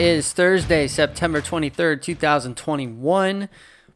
Is Thursday, September 23rd, 2021.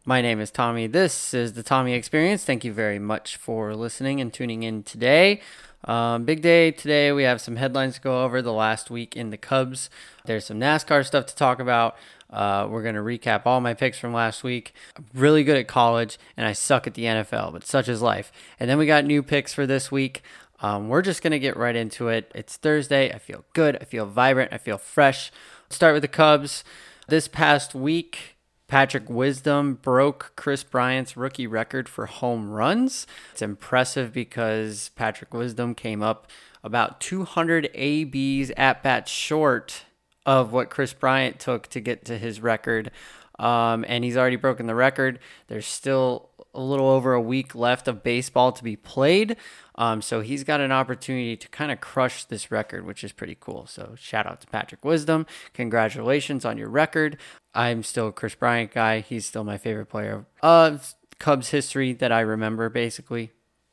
My name is Tommy. This is the Tommy Experience. Thank you very much for listening and tuning in today. Um, big day today. We have some headlines to go over the last week in the Cubs. There's some NASCAR stuff to talk about. Uh, we're going to recap all my picks from last week. I'm really good at college, and I suck at the NFL, but such is life. And then we got new picks for this week. Um, we're just going to get right into it. It's Thursday. I feel good. I feel vibrant. I feel fresh. Start with the Cubs. This past week, Patrick Wisdom broke Kris Bryant's rookie record for home runs. It's impressive because Patrick Wisdom came up about 200 ABs at bat short of what Kris Bryant took to get to his record. Um, and he's already broken the record. There's still a little over a week left of baseball to be played. Um, so he's got an opportunity to kind of crush this record, which is pretty cool. So shout out to Patrick Wisdom. Congratulations on your record. I'm still a Kris Bryant guy. He's still my favorite player of Cubs history that I remember, basically.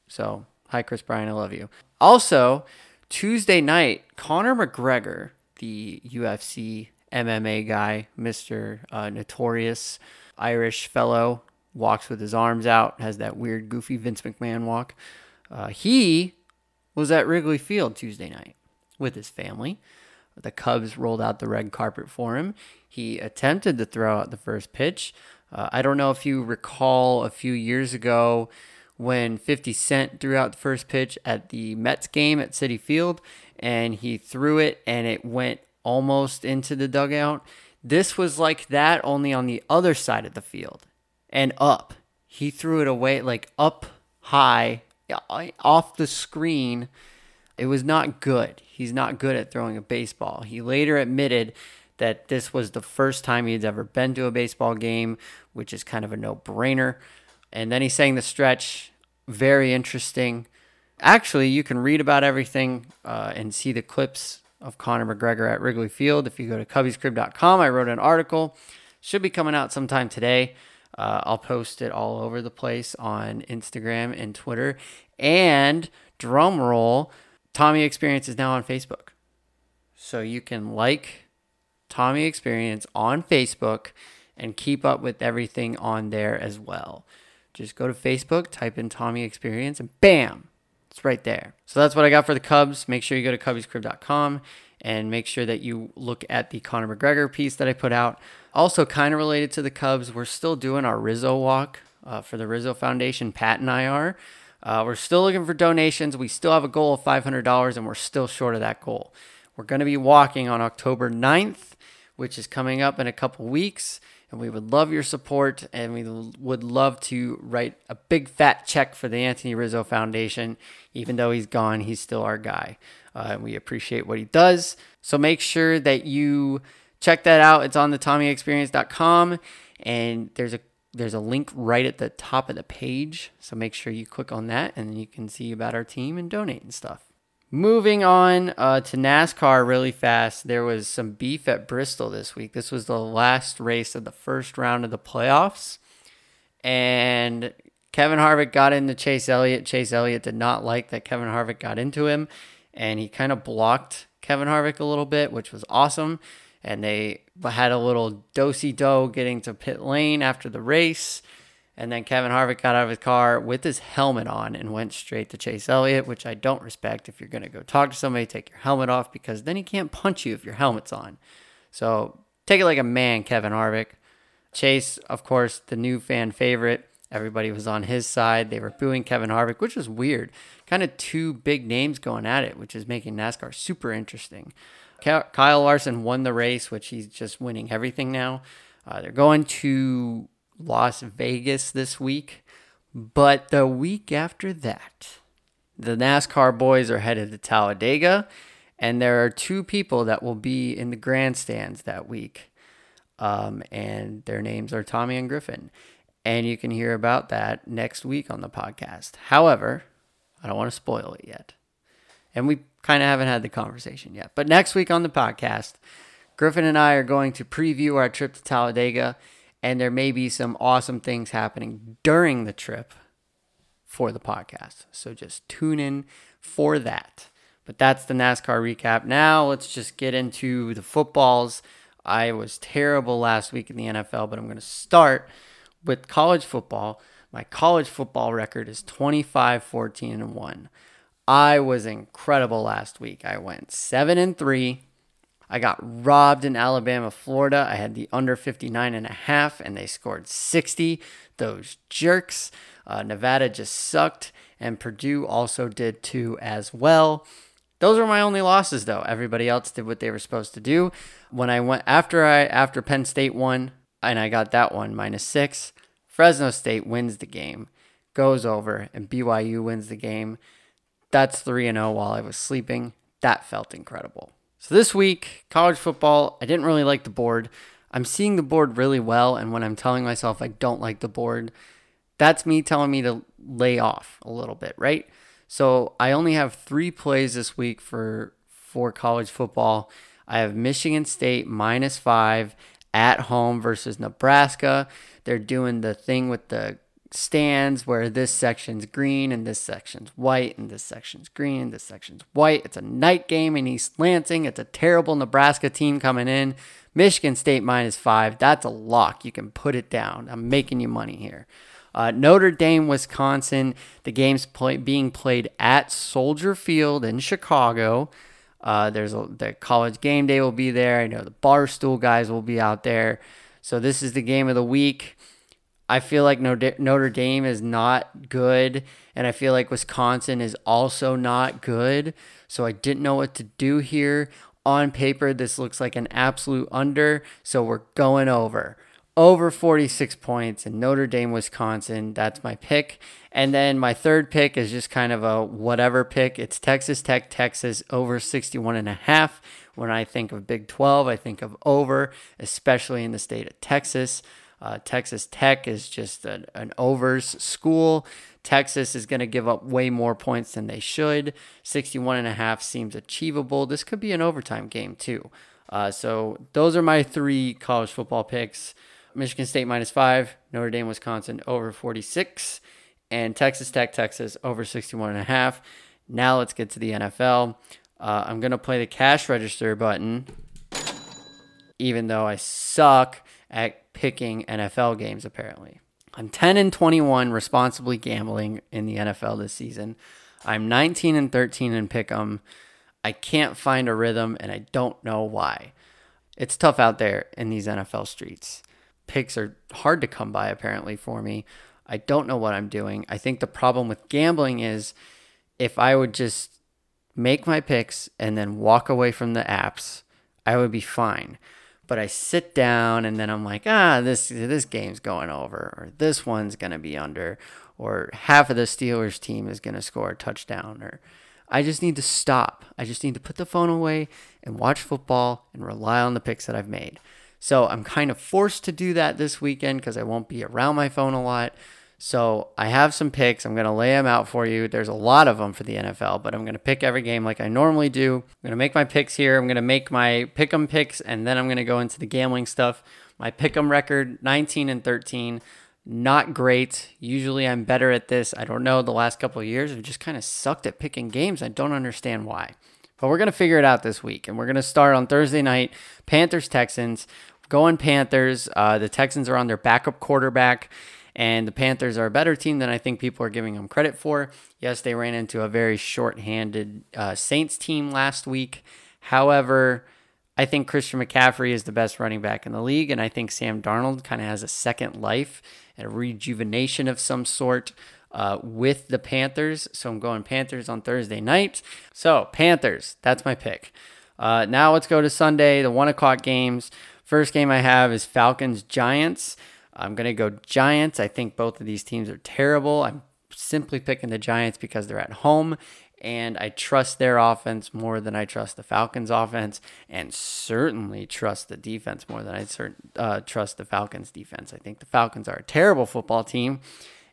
So hi, Kris Bryant. I love you. Also, Tuesday night, Conor McGregor, the UFC MMA guy, Mr. Uh, notorious Irish fellow, walks with his arms out, has that weird, goofy Vince McMahon walk. Uh, he was at Wrigley Field Tuesday night with his family. The Cubs rolled out the red carpet for him. He attempted to throw out the first pitch. Uh, I don't know if you recall a few years ago when 50 Cent threw out the first pitch at the Mets game at Citi Field and he threw it and it went almost into the dugout. This was like that, only on the other side of the field and up. He threw it away like up high off the screen. It was not good. He's not good at throwing a baseball. He later admitted that this was the first time he'd ever been to a baseball game, which is kind of a no brainer. And then he sang the stretch. Very interesting. Actually, you can read about everything uh, and see the clips of Conor McGregor at Wrigley Field. If you go to cubbiescrib.com, I wrote an article. Should be coming out sometime today. Uh, I'll post it all over the place on Instagram and Twitter. And drum roll, Tommy Experience is now on Facebook. So you can like Tommy Experience on Facebook and keep up with everything on there as well. Just go to Facebook, type in Tommy Experience, and bam, it's right there. So that's what I got for the Cubs. Make sure you go to cubbiescrib.com and make sure that you look at the Conor McGregor piece that I put out. Also, kind of related to the Cubs, we're still doing our Rizzo walk uh, for the Rizzo Foundation. Pat and I are. Uh, we're still looking for donations. We still have a goal of $500, and we're still short of that goal. We're going to be walking on October 9th, which is coming up in a couple weeks. And we would love your support, and we would love to write a big fat check for the Anthony Rizzo Foundation. Even though he's gone, he's still our guy. Uh, we appreciate what he does. So make sure that you check that out. It's on the TommyExperience.com, and there's a there's a link right at the top of the page. So make sure you click on that, and you can see about our team and donate and stuff. Moving on uh, to NASCAR really fast. There was some beef at Bristol this week. This was the last race of the first round of the playoffs. And Kevin Harvick got into Chase Elliott. Chase Elliott did not like that Kevin Harvick got into him. And he kind of blocked Kevin Harvick a little bit, which was awesome and they had a little dosey do getting to pit lane after the race. And then Kevin Harvick got out of his car with his helmet on and went straight to Chase Elliott, which I don't respect. If you're going to go talk to somebody, take your helmet off because then he can't punch you if your helmet's on. So take it like a man, Kevin Harvick. Chase, of course, the new fan favorite. Everybody was on his side. They were booing Kevin Harvick, which was weird. Kind of two big names going at it, which is making NASCAR super interesting. Kyle Larson won the race, which he's just winning everything now. Uh, they're going to Las Vegas this week, but the week after that, the NASCAR boys are headed to Talladega, and there are two people that will be in the grandstands that week. Um, and their names are Tommy and Griffin. And you can hear about that next week on the podcast. However, I don't want to spoil it yet. And we kind of haven't had the conversation yet. But next week on the podcast, Griffin and I are going to preview our trip to Talladega, and there may be some awesome things happening during the trip for the podcast. So just tune in for that. But that's the NASCAR recap. Now let's just get into the footballs. I was terrible last week in the NFL, but I'm going to start with college football. My college football record is 25 14 and 1. I was incredible last week. I went 7 and 3. I got robbed in Alabama, Florida. I had the under 59 and a half and they scored 60. Those jerks. Uh, Nevada just sucked and Purdue also did too as well. Those were my only losses though. Everybody else did what they were supposed to do. When I went after I after Penn State won and I got that one minus 6, Fresno State wins the game, goes over and BYU wins the game. That's 3 and 0 while I was sleeping. That felt incredible. So this week, college football, I didn't really like the board. I'm seeing the board really well and when I'm telling myself I don't like the board, that's me telling me to lay off a little bit, right? So I only have three plays this week for for college football. I have Michigan State minus five at home versus Nebraska. They're doing the thing with the stands where this section's green and this section's white and this section's green this section's white. It's a night game in East Lansing. It's a terrible Nebraska team coming in. Michigan State minus five. That's a lock. You can put it down. I'm making you money here. Uh, Notre Dame, Wisconsin. The game's play, being played at Soldier Field in Chicago. Uh, there's a, the college game day will be there. I know the Barstool guys will be out there. So this is the game of the week. I feel like Notre Dame is not good, and I feel like Wisconsin is also not good. So I didn't know what to do here. On paper, this looks like an absolute under, so we're going over over 46 points in Notre Dame, Wisconsin. That's my pick. And then my third pick is just kind of a whatever pick. It's Texas Tech, Texas over 61 and a half. When I think of Big 12, I think of over, especially in the state of Texas. Uh, Texas Tech is just an, an overs school. Texas is going to give up way more points than they should. 61 and a half seems achievable. This could be an overtime game too. Uh, so those are my three college football picks. Michigan State minus five, Notre Dame, Wisconsin over 46, and Texas Tech, Texas over 61 and a half. Now let's get to the NFL. Uh, I'm going to play the cash register button, even though I suck at picking NFL games, apparently. I'm 10 and 21 responsibly gambling in the NFL this season. I'm 19 and 13 in pick 'em. I can't find a rhythm and I don't know why. It's tough out there in these NFL streets picks are hard to come by apparently for me. I don't know what I'm doing. I think the problem with gambling is if I would just make my picks and then walk away from the apps, I would be fine. But I sit down and then I'm like, ah, this this game's going over, or this one's gonna be under, or half of the Steelers team is gonna score a touchdown, or I just need to stop. I just need to put the phone away and watch football and rely on the picks that I've made. So I'm kind of forced to do that this weekend because I won't be around my phone a lot. So I have some picks. I'm going to lay them out for you. There's a lot of them for the NFL, but I'm going to pick every game like I normally do. I'm going to make my picks here. I'm going to make my pick 'em picks, and then I'm going to go into the gambling stuff. My pick 'em record 19 and 13. Not great. Usually I'm better at this. I don't know. The last couple of years I've just kind of sucked at picking games. I don't understand why. But we're going to figure it out this week. And we're going to start on Thursday night Panthers Texans. Going Panthers. Uh, the Texans are on their backup quarterback, and the Panthers are a better team than I think people are giving them credit for. Yes, they ran into a very short-handed uh, Saints team last week. However, I think Christian McCaffrey is the best running back in the league, and I think Sam Darnold kind of has a second life and a rejuvenation of some sort. Uh, with the Panthers. So I'm going Panthers on Thursday night. So, Panthers, that's my pick. Uh, now let's go to Sunday, the one o'clock games. First game I have is Falcons Giants. I'm going to go Giants. I think both of these teams are terrible. I'm simply picking the Giants because they're at home and I trust their offense more than I trust the Falcons' offense, and certainly trust the defense more than I uh, trust the Falcons' defense. I think the Falcons are a terrible football team,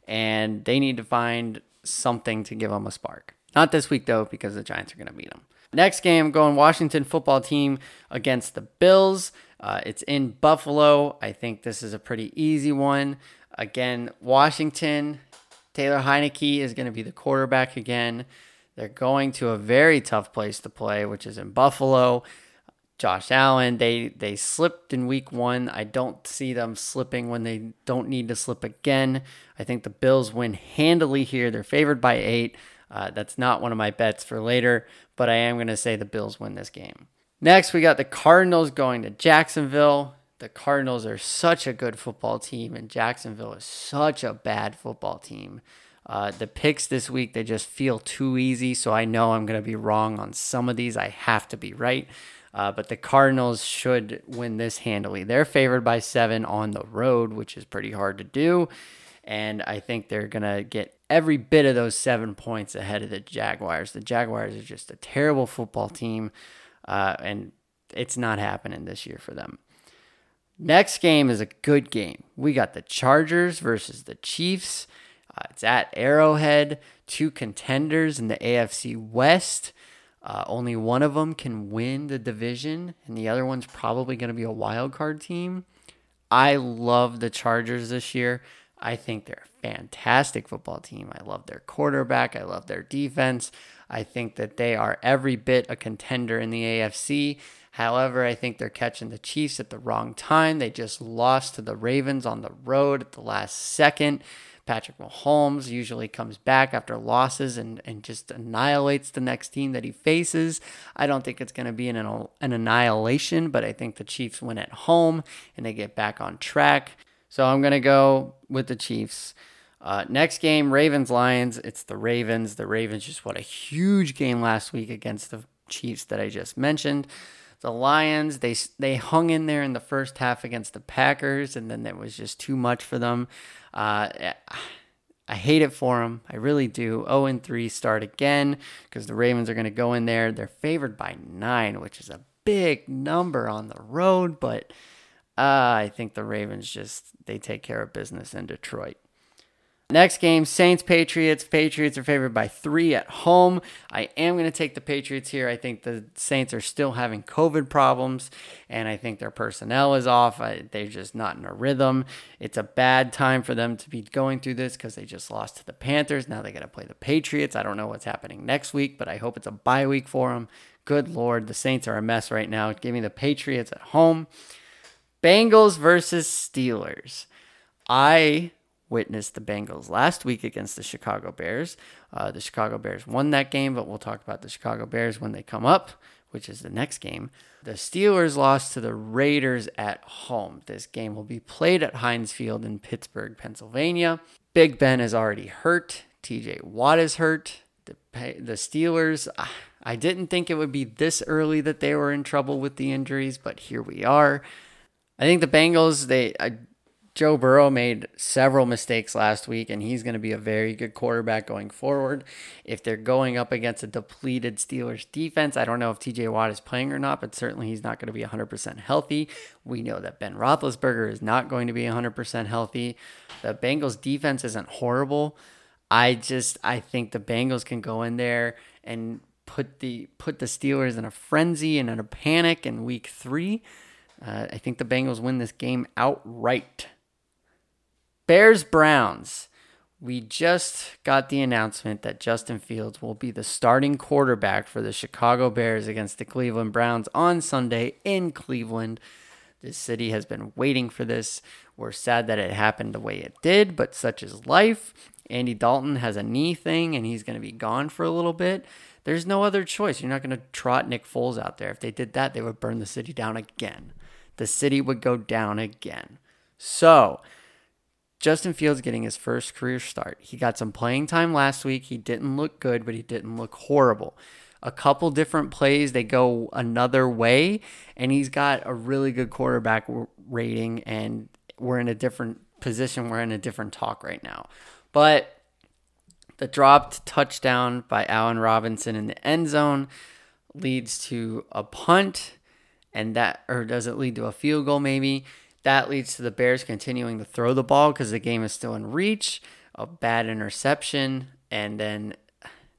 and they need to find something to give them a spark. Not this week, though, because the Giants are going to beat them. Next game, going Washington football team against the Bills. Uh, it's in Buffalo. I think this is a pretty easy one. Again, Washington, Taylor Heinicke is going to be the quarterback again. They're going to a very tough place to play, which is in Buffalo. Josh Allen, they they slipped in week 1. I don't see them slipping when they don't need to slip again. I think the Bills win handily here. They're favored by 8. Uh, that's not one of my bets for later, but I am going to say the Bills win this game. Next, we got the Cardinals going to Jacksonville. The Cardinals are such a good football team, and Jacksonville is such a bad football team. Uh, the picks this week, they just feel too easy, so I know I'm going to be wrong on some of these. I have to be right. Uh, but the Cardinals should win this handily. They're favored by seven on the road, which is pretty hard to do. And I think they're going to get every bit of those seven points ahead of the Jaguars. The Jaguars are just a terrible football team, uh, and it's not happening this year for them. Next game is a good game. We got the Chargers versus the Chiefs. Uh, it's at Arrowhead, two contenders in the AFC West. Uh, only one of them can win the division, and the other one's probably going to be a wild card team. I love the Chargers this year. I think they're a fantastic football team. I love their quarterback. I love their defense. I think that they are every bit a contender in the AFC. However, I think they're catching the Chiefs at the wrong time. They just lost to the Ravens on the road at the last second. Patrick Mahomes usually comes back after losses and, and just annihilates the next team that he faces. I don't think it's going to be an, an annihilation, but I think the Chiefs win at home and they get back on track. So I'm going to go with the Chiefs. Uh, next game, Ravens Lions. It's the Ravens. The Ravens just won a huge game last week against the Chiefs that I just mentioned. The Lions, they they hung in there in the first half against the Packers, and then it was just too much for them. Uh, I hate it for them. I really do. 0 and 3 start again because the Ravens are going to go in there. They're favored by nine, which is a big number on the road, but uh, I think the Ravens just they take care of business in Detroit. Next game, Saints Patriots. Patriots are favored by three at home. I am going to take the Patriots here. I think the Saints are still having COVID problems, and I think their personnel is off. I, they're just not in a rhythm. It's a bad time for them to be going through this because they just lost to the Panthers. Now they got to play the Patriots. I don't know what's happening next week, but I hope it's a bye week for them. Good Lord, the Saints are a mess right now. Give me the Patriots at home. Bengals versus Steelers. I witnessed the Bengals last week against the Chicago Bears. Uh, the Chicago Bears won that game, but we'll talk about the Chicago Bears when they come up, which is the next game. The Steelers lost to the Raiders at home. This game will be played at Heinz Field in Pittsburgh, Pennsylvania. Big Ben is already hurt. TJ Watt is hurt. The, the Steelers, I didn't think it would be this early that they were in trouble with the injuries, but here we are. I think the Bengals, they I, Joe Burrow made several mistakes last week, and he's going to be a very good quarterback going forward. If they're going up against a depleted Steelers defense, I don't know if TJ Watt is playing or not, but certainly he's not going to be 100% healthy. We know that Ben Roethlisberger is not going to be 100% healthy. The Bengals defense isn't horrible. I just I think the Bengals can go in there and put the put the Steelers in a frenzy and in a panic in week three. Uh, I think the Bengals win this game outright. Bears Browns. We just got the announcement that Justin Fields will be the starting quarterback for the Chicago Bears against the Cleveland Browns on Sunday in Cleveland. This city has been waiting for this. We're sad that it happened the way it did, but such is life. Andy Dalton has a knee thing and he's going to be gone for a little bit. There's no other choice. You're not going to trot Nick Foles out there. If they did that, they would burn the city down again. The city would go down again. So, Justin Fields getting his first career start. He got some playing time last week. He didn't look good, but he didn't look horrible. A couple different plays, they go another way, and he's got a really good quarterback rating, and we're in a different position. We're in a different talk right now. But the dropped touchdown by Allen Robinson in the end zone leads to a punt, and that, or does it lead to a field goal maybe? That leads to the Bears continuing to throw the ball because the game is still in reach. A bad interception, and then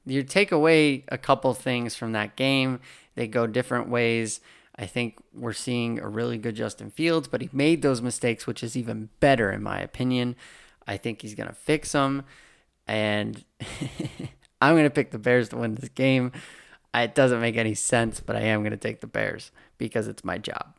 you take away a couple things from that game. They go different ways. I think we're seeing a really good Justin Fields, but he made those mistakes, which is even better in my opinion. I think he's going to fix them. And I'm going to pick the Bears to win this game. It doesn't make any sense, but I am going to take the Bears because it's my job.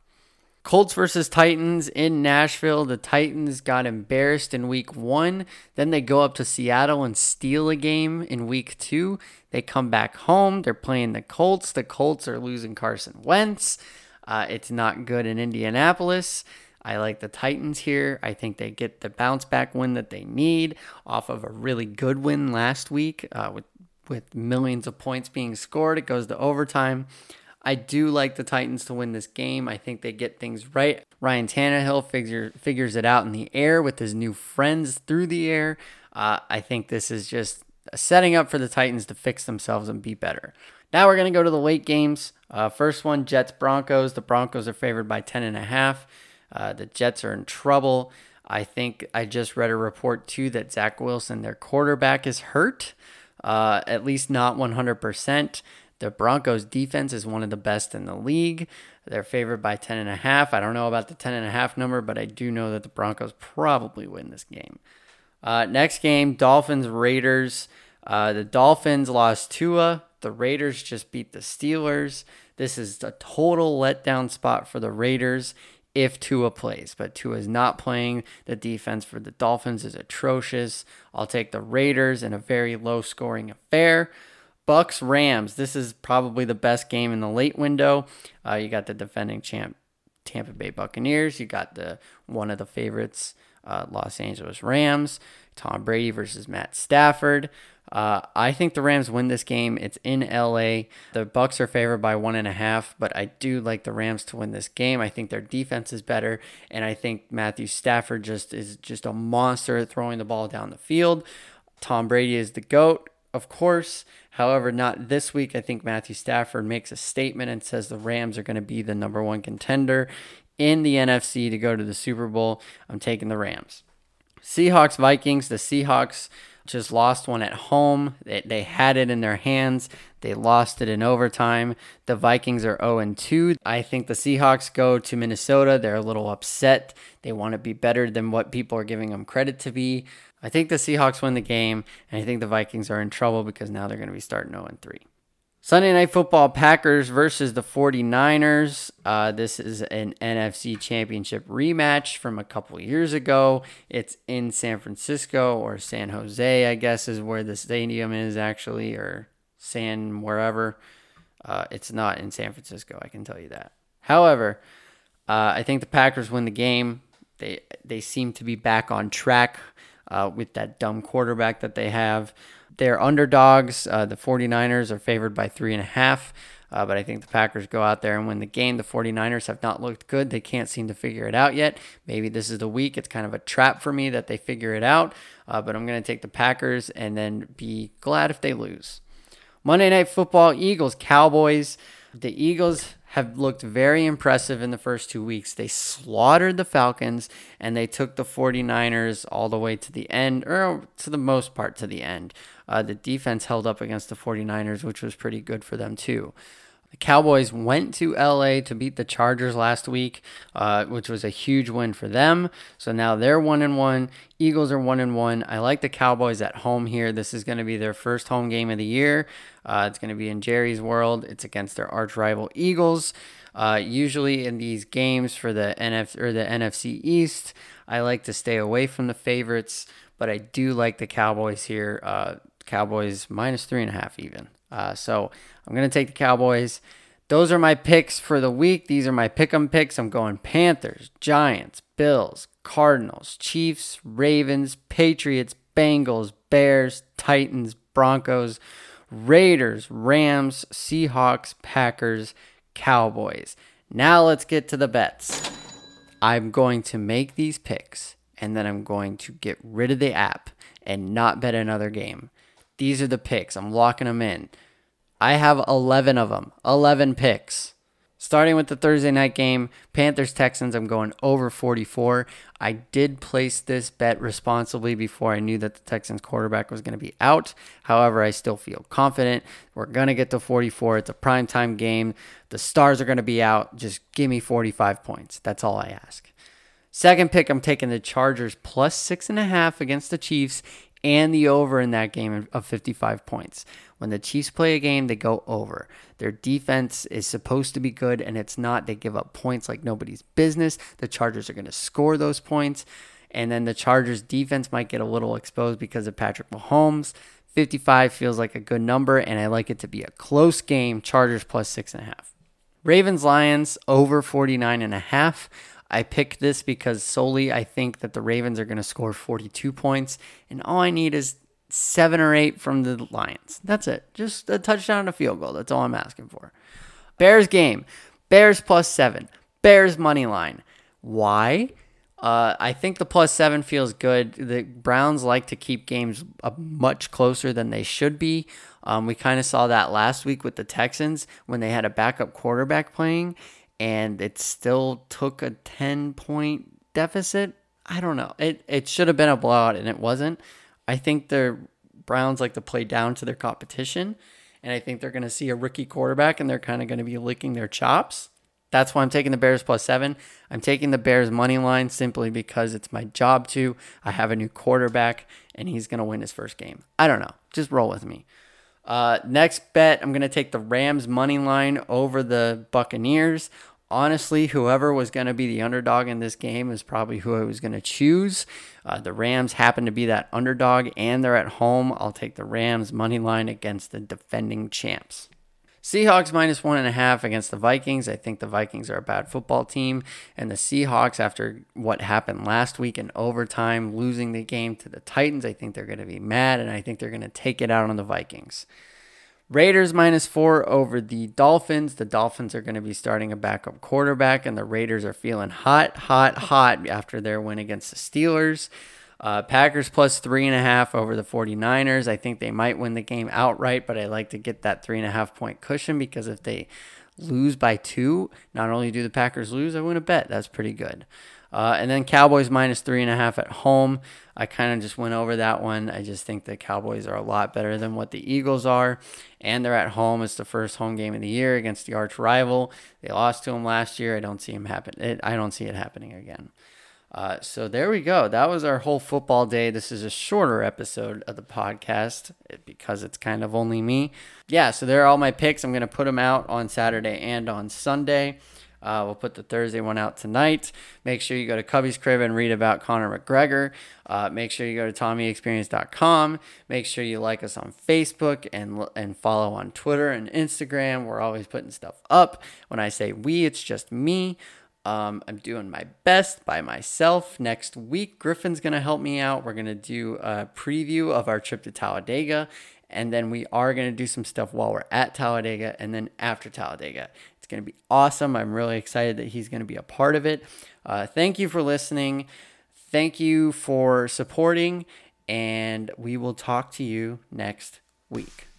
Colts versus Titans in Nashville. The Titans got embarrassed in week one. Then they go up to Seattle and steal a game in week two. They come back home. They're playing the Colts. The Colts are losing Carson Wentz. Uh, it's not good in Indianapolis. I like the Titans here. I think they get the bounce back win that they need off of a really good win last week uh, with with millions of points being scored. It goes to overtime. I do like the Titans to win this game. I think they get things right. Ryan Tannehill figure, figures it out in the air with his new friends through the air. Uh, I think this is just setting up for the Titans to fix themselves and be better. Now we're going to go to the late games. Uh, first one, Jets Broncos. The Broncos are favored by 10.5. Uh, the Jets are in trouble. I think I just read a report too that Zach Wilson, their quarterback, is hurt, uh, at least not 100%. The Broncos defense is one of the best in the league. They're favored by 10.5. I don't know about the 10.5 number, but I do know that the Broncos probably win this game. Uh, next game, Dolphins Raiders. Uh, the Dolphins lost Tua. The Raiders just beat the Steelers. This is a total letdown spot for the Raiders if Tua plays, but Tua is not playing. The defense for the Dolphins is atrocious. I'll take the Raiders in a very low scoring affair. Bucs Rams. This is probably the best game in the late window. Uh, you got the defending champ Tampa Bay Buccaneers. You got the one of the favorites uh, Los Angeles Rams. Tom Brady versus Matt Stafford. Uh, I think the Rams win this game. It's in LA. The Bucs are favored by one and a half, but I do like the Rams to win this game. I think their defense is better, and I think Matthew Stafford just is just a monster throwing the ball down the field. Tom Brady is the goat of course. However, not this week. I think Matthew Stafford makes a statement and says the Rams are going to be the number one contender in the NFC to go to the Super Bowl. I'm taking the Rams. Seahawks Vikings. The Seahawks just lost one at home. They, they had it in their hands. They lost it in overtime. The Vikings are 0 2. I think the Seahawks go to Minnesota. They're a little upset. They want to be better than what people are giving them credit to be. I think the Seahawks win the game, and I think the Vikings are in trouble because now they're going to be starting 0 3. Sunday Night Football Packers versus the 49ers. Uh, this is an NFC Championship rematch from a couple years ago. It's in San Francisco or San Jose, I guess, is where the stadium is actually, or San wherever. Uh, it's not in San Francisco, I can tell you that. However, uh, I think the Packers win the game. They they seem to be back on track uh, with that dumb quarterback that they have. They're underdogs. Uh, the 49ers are favored by three and a half. Uh, but I think the Packers go out there and win the game. The 49ers have not looked good. They can't seem to figure it out yet. Maybe this is the week. It's kind of a trap for me that they figure it out. Uh, but I'm going to take the Packers and then be glad if they lose. Monday Night Football, Eagles, Cowboys. The Eagles have looked very impressive in the first two weeks. They slaughtered the Falcons and they took the 49ers all the way to the end, or to the most part to the end. Uh, the defense held up against the 49ers, which was pretty good for them too. The Cowboys went to LA to beat the Chargers last week, uh, which was a huge win for them. So now they're one and one. Eagles are one and one. I like the Cowboys at home here. This is going to be their first home game of the year. Uh, it's going to be in Jerry's World. It's against their arch rival Eagles. Uh, usually in these games for the NF or the NFC East, I like to stay away from the favorites, but I do like the Cowboys here. Uh, Cowboys minus three and a half even. Uh, so I'm going to take the Cowboys. Those are my picks for the week. These are my pick 'em picks. I'm going Panthers, Giants, Bills, Cardinals, Chiefs, Ravens, Patriots, Bengals, Bears, Titans, Broncos, Raiders, Rams, Seahawks, Packers, Cowboys. Now let's get to the bets. I'm going to make these picks and then I'm going to get rid of the app and not bet another game. These are the picks. I'm locking them in. I have 11 of them, 11 picks. Starting with the Thursday night game, Panthers Texans, I'm going over 44. I did place this bet responsibly before I knew that the Texans quarterback was going to be out. However, I still feel confident. We're going to get to 44. It's a primetime game. The stars are going to be out. Just give me 45 points. That's all I ask. Second pick, I'm taking the Chargers plus six and a half against the Chiefs and the over in that game of 55 points. When the Chiefs play a game, they go over. Their defense is supposed to be good, and it's not. They give up points like nobody's business. The Chargers are going to score those points. And then the Chargers defense might get a little exposed because of Patrick Mahomes. 55 feels like a good number, and I like it to be a close game. Chargers plus six and a half. Ravens Lions over 49 and a half. I picked this because solely I think that the Ravens are going to score 42 points, and all I need is seven or eight from the Lions. That's it. Just a touchdown and a field goal. That's all I'm asking for. Bears game. Bears plus seven. Bears money line. Why? Uh, I think the plus seven feels good. The Browns like to keep games much closer than they should be. Um, we kind of saw that last week with the Texans when they had a backup quarterback playing, and it still took a 10 point deficit. I don't know. It, it should have been a blowout, and it wasn't. I think the Browns like to play down to their competition, and I think they're going to see a rookie quarterback, and they're kind of going to be licking their chops. That's why I'm taking the Bears plus seven. I'm taking the Bears money line simply because it's my job to. I have a new quarterback and he's going to win his first game. I don't know. Just roll with me. Uh, next bet, I'm going to take the Rams money line over the Buccaneers. Honestly, whoever was going to be the underdog in this game is probably who I was going to choose. Uh, the Rams happen to be that underdog and they're at home. I'll take the Rams money line against the defending champs. Seahawks minus one and a half against the Vikings. I think the Vikings are a bad football team. And the Seahawks, after what happened last week in overtime, losing the game to the Titans, I think they're going to be mad and I think they're going to take it out on the Vikings. Raiders minus four over the Dolphins. The Dolphins are going to be starting a backup quarterback, and the Raiders are feeling hot, hot, hot after their win against the Steelers. Uh, Packers plus three and a half over the 49ers. I think they might win the game outright, but I like to get that three and a half point cushion because if they lose by two, not only do the Packers lose, I win a bet. That's pretty good. Uh, and then Cowboys minus three and a half at home. I kind of just went over that one. I just think the Cowboys are a lot better than what the Eagles are. And they're at home. It's the first home game of the year against the arch rival. They lost to them last year. I don't see them happen. It, I don't see it happening again. Uh, so there we go. That was our whole football day. This is a shorter episode of the podcast eh, because it's kind of only me. Yeah, so there are all my picks. I'm going to put them out on Saturday and on Sunday. Uh, we'll put the Thursday one out tonight. Make sure you go to Cubbies Crib and read about Conor McGregor. Uh, make sure you go to TommyExperience.com. Make sure you like us on Facebook and and follow on Twitter and Instagram. We're always putting stuff up. When I say we, it's just me. Um, I'm doing my best by myself. Next week, Griffin's going to help me out. We're going to do a preview of our trip to Talladega. And then we are going to do some stuff while we're at Talladega and then after Talladega. Going to be awesome. I'm really excited that he's going to be a part of it. Uh, thank you for listening. Thank you for supporting. And we will talk to you next week.